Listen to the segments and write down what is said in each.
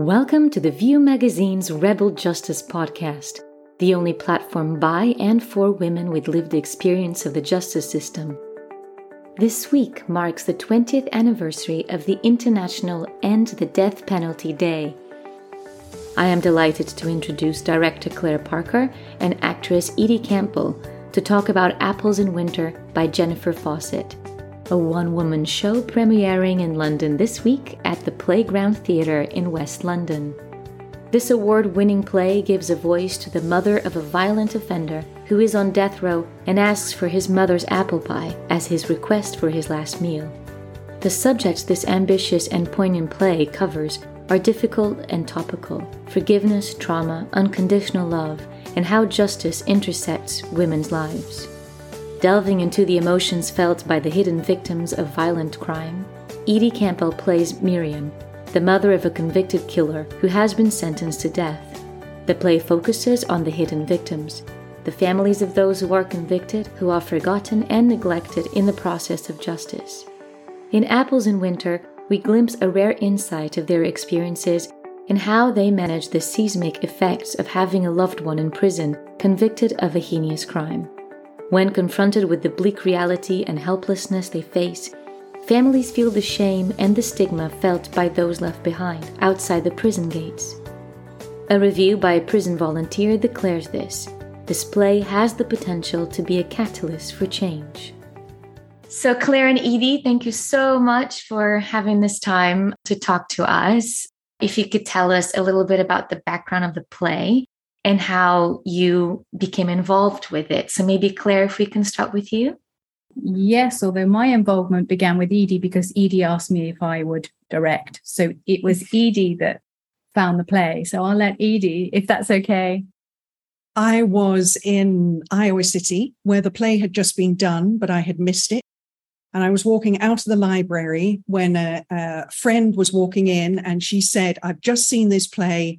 Welcome to the View Magazine's Rebel Justice podcast, the only platform by and for women with lived experience of the justice system. This week marks the 20th anniversary of the International End the Death Penalty Day. I am delighted to introduce director Claire Parker and actress Edie Campbell to talk about Apples in Winter by Jennifer Fawcett a one woman show premiering in London this week at the Playground Theatre in West London. This award winning play gives a voice to the mother of a violent offender who is on death row and asks for his mother's apple pie as his request for his last meal. The subjects this ambitious and poignant play covers are difficult and topical forgiveness, trauma, unconditional love, and how justice intersects women's lives. Delving into the emotions felt by the hidden victims of violent crime, Edie Campbell plays Miriam, the mother of a convicted killer who has been sentenced to death. The play focuses on the hidden victims, the families of those who are convicted, who are forgotten and neglected in the process of justice. In Apples in Winter, we glimpse a rare insight of their experiences and how they manage the seismic effects of having a loved one in prison convicted of a heinous crime. When confronted with the bleak reality and helplessness they face, families feel the shame and the stigma felt by those left behind outside the prison gates. A review by a prison volunteer declares this this play has the potential to be a catalyst for change. So, Claire and Edie, thank you so much for having this time to talk to us. If you could tell us a little bit about the background of the play and how you became involved with it. So maybe Claire, if we can start with you. Yes, although my involvement began with Edie because Edie asked me if I would direct. So it was Edie that found the play. So I'll let Edie, if that's okay. I was in Iowa City where the play had just been done, but I had missed it. And I was walking out of the library when a, a friend was walking in and she said, I've just seen this play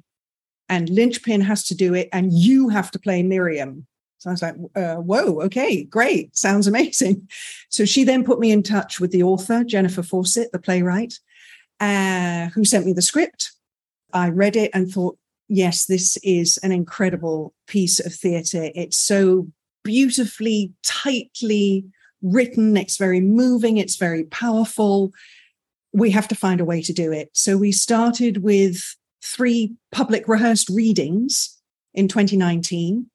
and Lynchpin has to do it, and you have to play Miriam. So I was like, uh, whoa, okay, great, sounds amazing. So she then put me in touch with the author, Jennifer Fawcett, the playwright, uh, who sent me the script. I read it and thought, yes, this is an incredible piece of theatre. It's so beautifully, tightly written, it's very moving, it's very powerful. We have to find a way to do it. So we started with three public rehearsed readings in 2019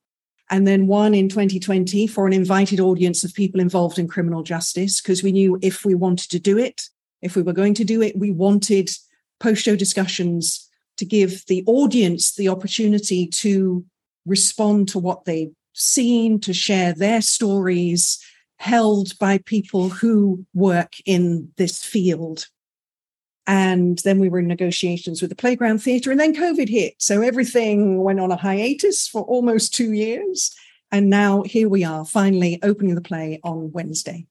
and then one in 2020 for an invited audience of people involved in criminal justice because we knew if we wanted to do it if we were going to do it we wanted post show discussions to give the audience the opportunity to respond to what they've seen to share their stories held by people who work in this field and then we were in negotiations with the Playground Theatre, and then COVID hit. So everything went on a hiatus for almost two years. And now here we are, finally opening the play on Wednesday.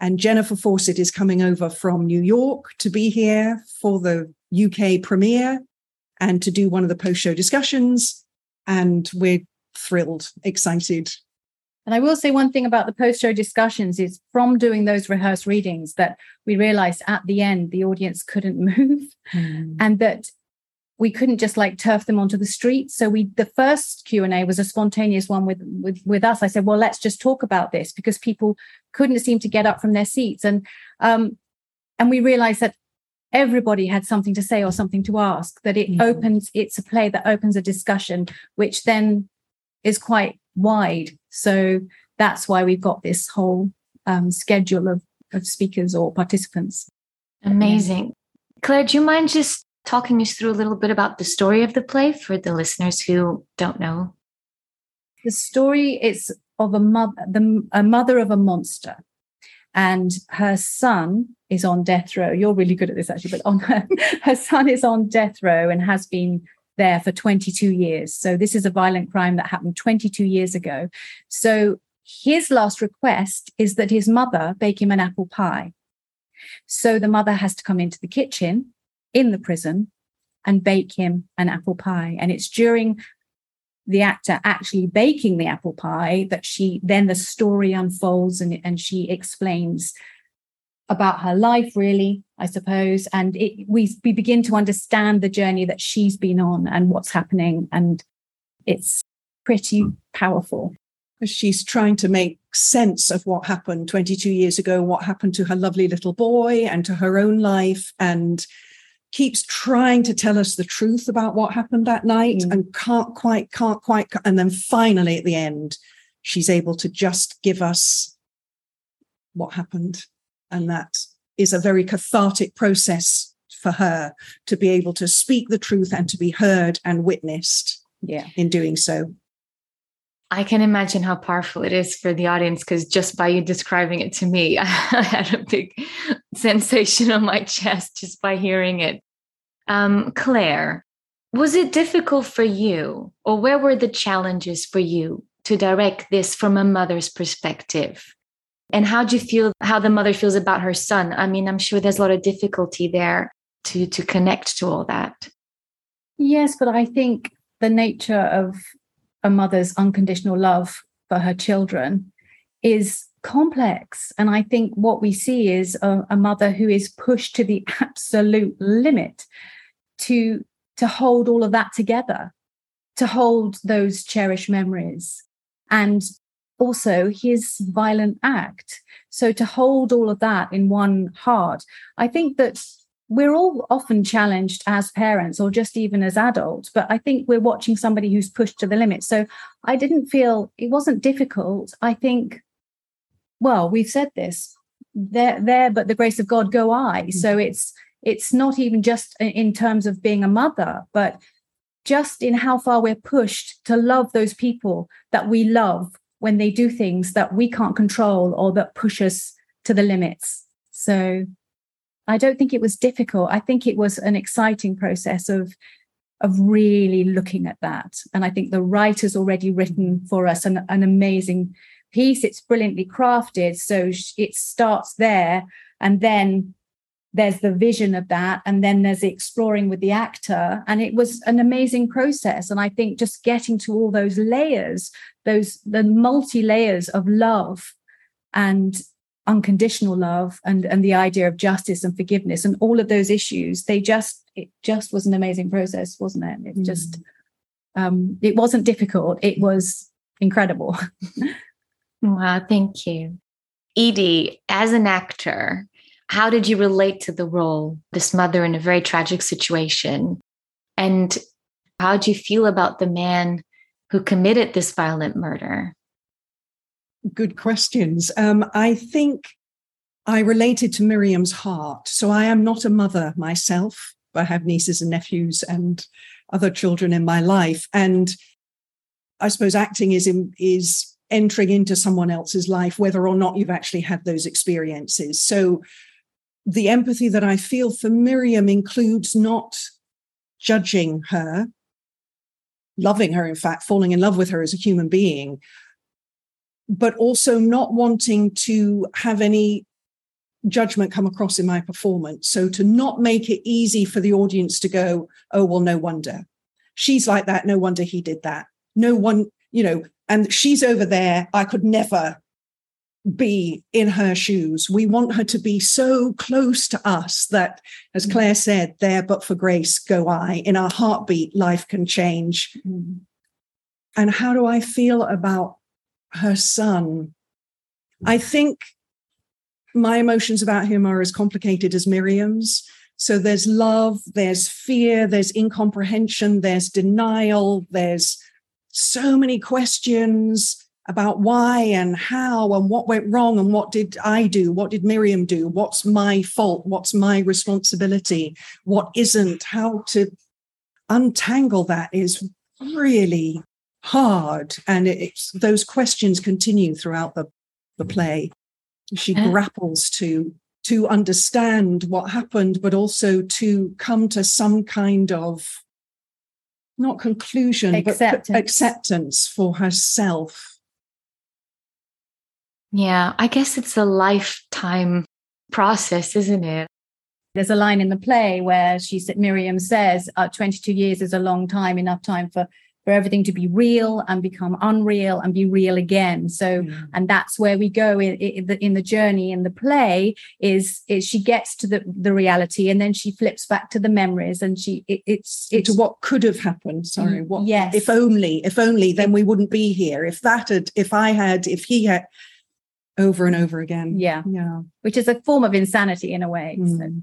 And Jennifer Fawcett is coming over from New York to be here for the UK premiere and to do one of the post show discussions. And we're thrilled, excited and I will say one thing about the post show discussions is from doing those rehearsed readings that we realized at the end the audience couldn't move mm. and that we couldn't just like turf them onto the street. So we the first Q&A was a spontaneous one with with with us. I said, "Well, let's just talk about this because people couldn't seem to get up from their seats." And um and we realized that everybody had something to say or something to ask that it mm. opens it's a play that opens a discussion which then is quite wide. So that's why we've got this whole um, schedule of, of speakers or participants. Amazing. Claire, do you mind just talking us through a little bit about the story of the play for the listeners who don't know? The story is of a mother, the, a mother of a monster, and her son is on death row. You're really good at this, actually, but on her, her son is on death row and has been there for 22 years. So this is a violent crime that happened 22 years ago. So his last request is that his mother bake him an apple pie. So the mother has to come into the kitchen in the prison and bake him an apple pie. And it's during the actor actually baking the apple pie that she then the story unfolds and, and she explains about her life really I suppose. And it, we we begin to understand the journey that she's been on and what's happening, and it's pretty powerful. She's trying to make sense of what happened 22 years ago, what happened to her lovely little boy and to her own life, and keeps trying to tell us the truth about what happened that night mm. and can't quite, can't quite. And then finally at the end, she's able to just give us what happened. And that is a very cathartic process for her to be able to speak the truth and to be heard and witnessed yeah in doing so I can imagine how powerful it is for the audience because just by you describing it to me, I had a big sensation on my chest just by hearing it. Um, Claire, was it difficult for you, or where were the challenges for you to direct this from a mother's perspective? And how do you feel how the mother feels about her son? I mean, I'm sure there's a lot of difficulty there to to connect to all that. Yes, but I think the nature of a mother's unconditional love for her children is complex. And I think what we see is a, a, mother who is pushed to the absolute limit to, to hold all of that together, to hold those cherished memories. And also his violent act. So to hold all of that in one heart, I think that we're all often challenged as parents or just even as adults, but I think we're watching somebody who's pushed to the limit. So I didn't feel it wasn't difficult. I think, well, we've said this, there, there, but the grace of God go I. Mm-hmm. So it's it's not even just in terms of being a mother, but just in how far we're pushed to love those people that we love when they do things that we can't control or that push us to the limits. So I don't think it was difficult. I think it was an exciting process of of really looking at that. And I think the writer's already written for us an, an amazing piece. It's brilliantly crafted. So it starts there and then there's the vision of that and then there's the exploring with the actor. And it was an amazing process. And i think just getting to all those layers those the multi layers of love and unconditional love and and the idea of justice and forgiveness and all of those issues they just it just was an amazing process wasn't it? It mm. just um it wasn't difficult. It was incredible. Wow thank you. Edie as an actor how did you relate to the role this mother in a very tragic situation and how do you feel about the man who committed this violent murder? Good questions. Um, I think I related to Miriam's heart. So I am not a mother myself. I have nieces and nephews and other children in my life. And I suppose acting is in, is entering into someone else's life, whether or not you've actually had those experiences. So the empathy that I feel for Miriam includes not judging her, loving her, in fact, falling in love with her as a human being, but also not wanting to have any judgment come across in my performance. So to not make it easy for the audience to go, oh, well, no wonder. She's like that. No wonder he did that. No one, you know, and she's over there. I could never be in her shoes. We want her to be so close to us that, as mm. Claire said, there but for grace go I. In our heartbeat, life can change. Mm. And how do I feel about her son? I think my emotions about him are as complicated as Miriam's. So there's love, there's fear, there's incomprehension, there's denial, there's so many questions about why and how and what went wrong and what did I do? What did Miriam do? What's my fault? What's my responsibility? What isn't? How to untangle that is really hard. And it's, those questions continue throughout the, the mm. play. She yeah. grapples to to understand what happened, but also to come to some kind of not conclusion, acceptance. but acceptance for herself yeah, I guess it's a lifetime process, isn't it? There's a line in the play where she said, Miriam says, uh, 22 years is a long time, enough time for, for everything to be real and become unreal and be real again. So, mm. and that's where we go in, in, the, in the journey in the play is, is she gets to the, the reality and then she flips back to the memories and she, it, it's, it's to what could have happened. Sorry. What, yes. If only, if only, then we wouldn't be here. If that had, if I had, if he had, over and over again. Yeah. Yeah. Which is a form of insanity in a way. Mm. So.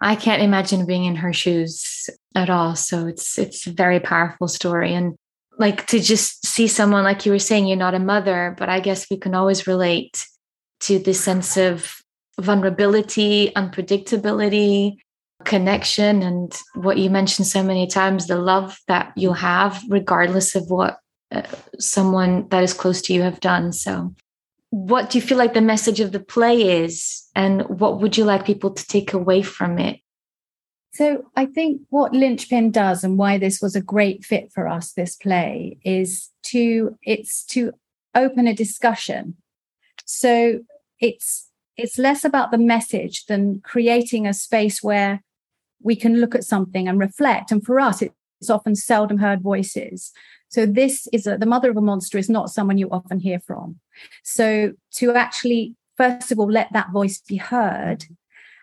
I can't imagine being in her shoes at all. So it's it's a very powerful story. And like to just see someone like you were saying, you're not a mother, but I guess we can always relate to this sense of vulnerability, unpredictability, connection, and what you mentioned so many times, the love that you'll have regardless of what uh, someone that is close to you have done. So what do you feel like the message of the play is and what would you like people to take away from it? So i think what lynchpin does and why this was a great fit for us this play is to it's to open a discussion. So it's it's less about the message than creating a space where we can look at something and reflect. And for us it's often seldom heard voices so this is a, the mother of a monster is not someone you often hear from. So to actually, first of all, let that voice be heard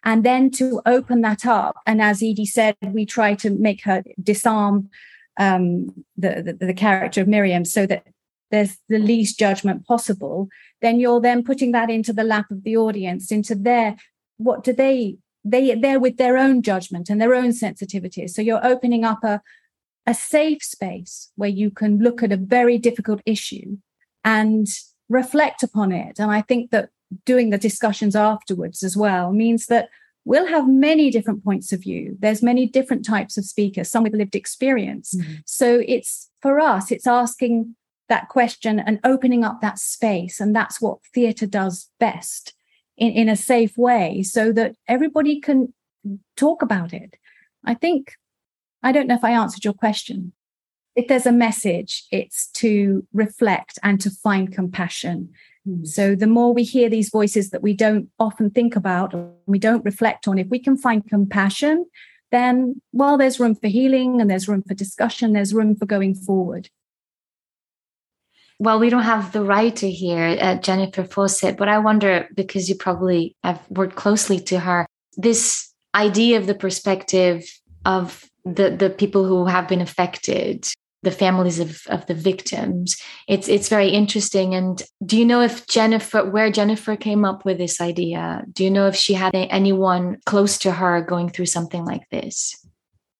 and then to open that up. And as Edie said, we try to make her disarm um, the, the, the character of Miriam so that there's the least judgment possible. Then you're then putting that into the lap of the audience, into their what do they they they're with their own judgment and their own sensitivities. So you're opening up a a safe space where you can look at a very difficult issue and reflect upon it. And I think that doing the discussions afterwards as well means that we'll have many different points of view. There's many different types of speakers, some with lived experience. Mm-hmm. So it's for us, it's asking that question and opening up that space. And that's what theatre does best in, in a safe way so that everybody can talk about it. I think I don't know if I answered your question. If there's a message, it's to reflect and to find compassion. Mm. So the more we hear these voices that we don't often think about we don't reflect on, if we can find compassion, then well, there's room for healing and there's room for discussion, there's room for going forward. Well, we don't have the writer here, uh, Jennifer Fawcett, but I wonder because you probably have worked closely to her, this idea of the perspective of the the people who have been affected the families of, of the victims. It's it's very interesting. And do you know if jennifer where jennifer came up with this idea? Do you know if she had anyone close to her going through something like this?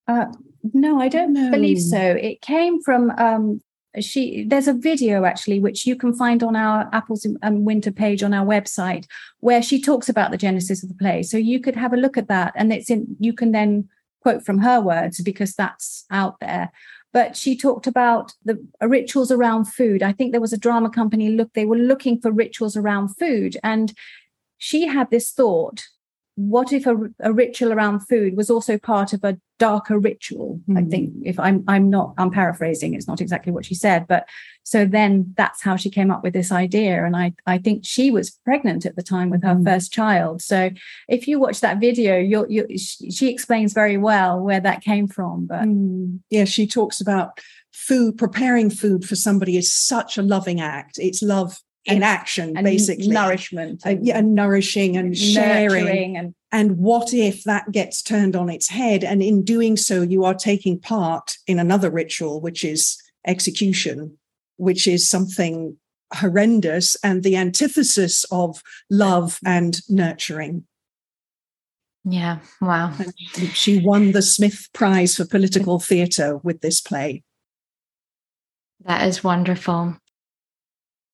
Uh, no i don't no. believe so. It came from um, she there's a video actually which you can find on our apples in winter page on our website where she talks about the genesis of the play. So you could have a look at that and it's in you can then quote from her words because that's out there but she talked about the uh, rituals around food i think there was a drama company look they were looking for rituals around food and she had this thought what if a, a, ritual around food was also part of a darker ritual mm. i hmm. think if i'm i'm not i'm paraphrasing it's not exactly what she said but so then that's how she came up with this idea and i i think she was pregnant at the time with her mm. first child so if you watch that video you'll you she explains very well where that came from but mm. yeah she talks about food preparing food for somebody is such a loving act it's love in action, and basically nourishment, and, yeah, and nourishing and sharing. And, and what if that gets turned on its head? And in doing so, you are taking part in another ritual, which is execution, which is something horrendous and the antithesis of love and nurturing. Yeah, wow. And she won the Smith Prize for Political Theatre with this play. That is wonderful.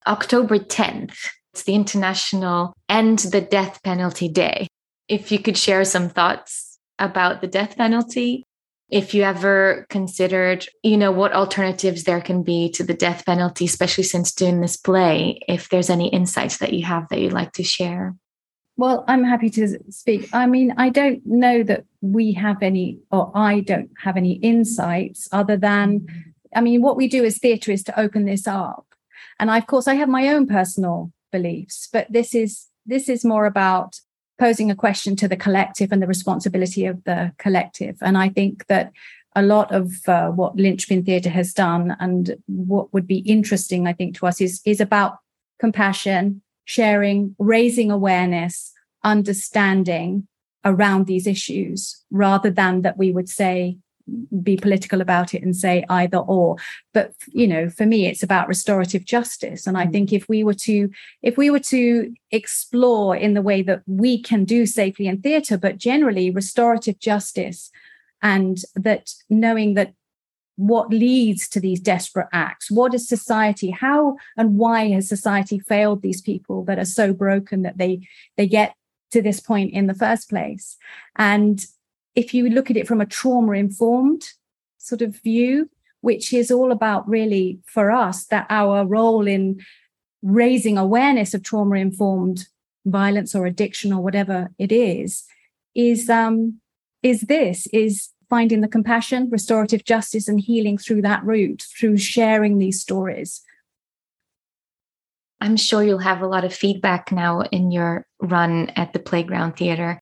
October 10th. It's the International End the Death Penalty Day. If you could share some thoughts about the death penalty, if you ever considered, you know, what alternatives there can be to the death penalty, especially since doing this play, if there's any insights that you have that you'd like to share. Well, I'm happy to speak. I mean, I don't know that we have any, or I don't have any insights other than, I mean, what we do as theatre is to open this up and I, of course, I have my own personal beliefs, but this is this is more about posing a question to the collective and the responsibility of the collective. And I think that a lot of uh, what Lynchpin Theatre has done and what would be interesting, I think, to us is, is about compassion, sharing, raising awareness, understanding around these issues rather than that we would say, be political about it and say either or. But you know for me it's about restorative justice. And i mm. think if we were to if we were to explore in the way that we can do safely in theatre but generally restorative justice and that knowing that what leads to these desperate acts what is society how and why has society failed these people that are so broken that they they get to this point in the first place? And if you look at it from a trauma informed sort of view which is all about really for us that our role in raising awareness of trauma informed violence or addiction or whatever it is is um is this is finding the compassion, restorative justice, and healing through that route, through sharing these stories. I'm sure you'll have a lot of feedback now in your run at the Playground Theatre.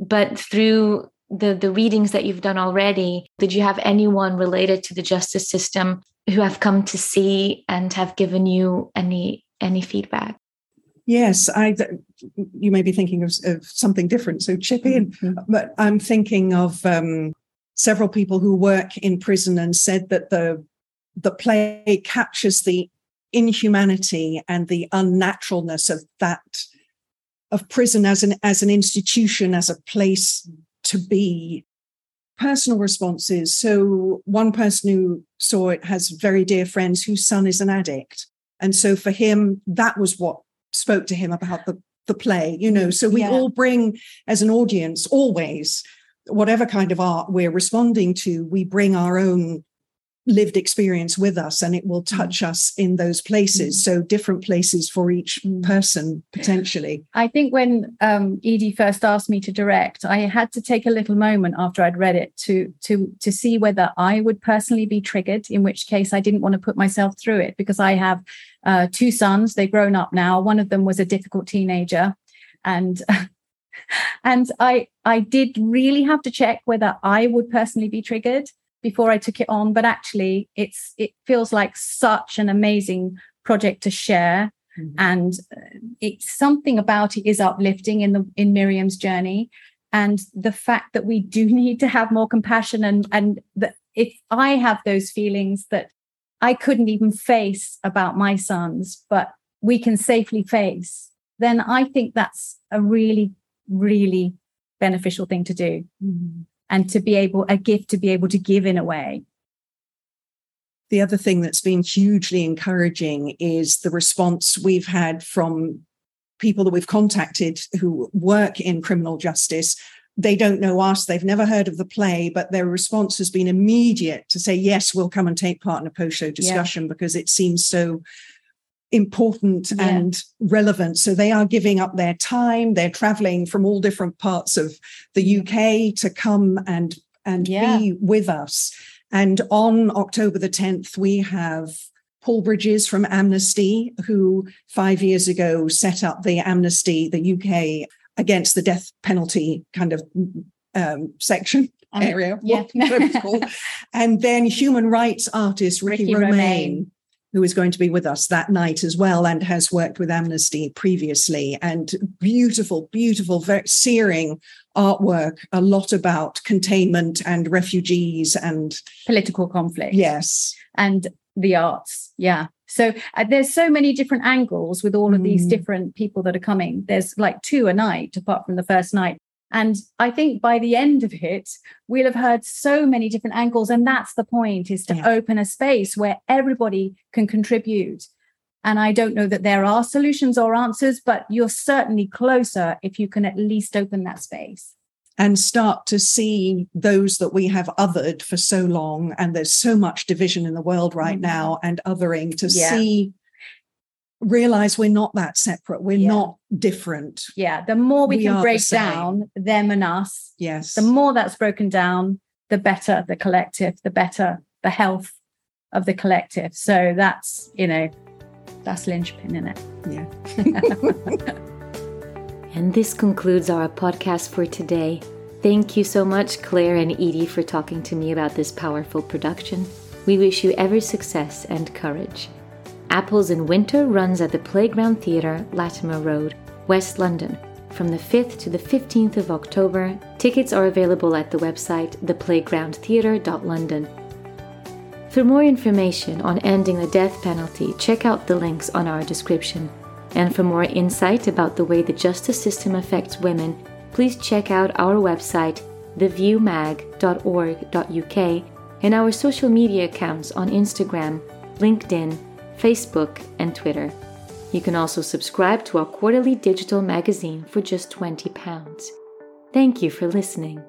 But through the, the readings that you've done already, did you have anyone related to the justice system who have come to see and have given you any any feedback? Yes, I. You may be thinking of, of something different, so chip in. Mm-hmm. But I'm thinking of um, several people who work in prison and said that the the play captures the inhumanity and the unnaturalness of that of prison as an as an institution as a place to be personal responses. So one person who saw it has very dear friends whose son is an addict. And so for him that was what spoke to him about the the play you know? So we yeah. all bring as an audience always whatever kind of art we're responding to, we bring our own lived experience with us and it will mm. touch us in those places mm. so different places for each mm. person potentially i think when um, edie first asked me to direct i had to take a little moment after i'd read it to to to see whether i would personally be triggered in which case i didn't want to put myself through it because i have uh, two sons they've grown up now one of them was a difficult teenager and and I I did really have to check whether I would personally be triggered before I took it on. But actually, it's it feels like such an amazing project to share, mm-hmm. and uh, it's something about it is uplifting in the in Miriam's journey, and the fact that we do need to have more compassion and and that if I have those feelings that I couldn't even face about my sons, but we can safely face, then I think that's a really really beneficial thing to do mm-hmm. And to be able a gift to be able to give in a way the other thing that's been hugely encouraging is the response we've had from people that we've contacted who work in criminal justice they don't know us they've never heard of the play but their response has been immediate to say yes we'll come and take part in a post show discussion yeah. because it seems so important yeah. and relevant. So they are giving up their time. They're traveling from all different parts of the UK to come and and yeah. be with us. And on October the 10th, we have Paul Bridges from Amnesty, who five years ago set up the Amnesty, the UK against the death penalty kind of um, section um, area. Yeah. and then human rights artist Ricky, Ricky Romain, Romain who is going to be with us that night as well and has worked with Amnesty previously. And beautiful, beautiful, very searing artwork, a lot about containment and refugees and political conflict. Yes. And the arts. Yeah. So uh, there's so many different angles with all of these mm. different people that are coming. There's like two a night, apart from the first night. And I think by the end of it, we'll have heard so many different angles. And that's the point is to yeah. open a space where everybody can contribute. And I don't know that there are solutions or answers, but you're certainly closer if you can at least open that space. And start to see those that we have othered for so long. And there's so much division in the world right mm-hmm. now and othering to yeah. see realize we're not that separate. We're yeah. not different. Yeah the more we, we can break the down them and us yes. the more that's broken down the better the collective the better the health of the collective. So that's you know that's lynchpin in it? Yeah. And this concludes our podcast for today. Thank you so much, Claire and Edie, for talking to me about this powerful production. We wish you every success and courage. Apples in Winter runs at the Playground Theatre, Latimer Road, West London, from the 5th to the 15th of October. Tickets are available at the website theplaygroundtheatre.london. For more information on ending the death penalty, check out the links on our description. And for more insight about the way the justice system affects women, please check out our website, theviewmag.org.uk, and our social media accounts on Instagram, LinkedIn, Facebook, and Twitter. You can also subscribe to our quarterly digital magazine for just £20. Thank you for listening.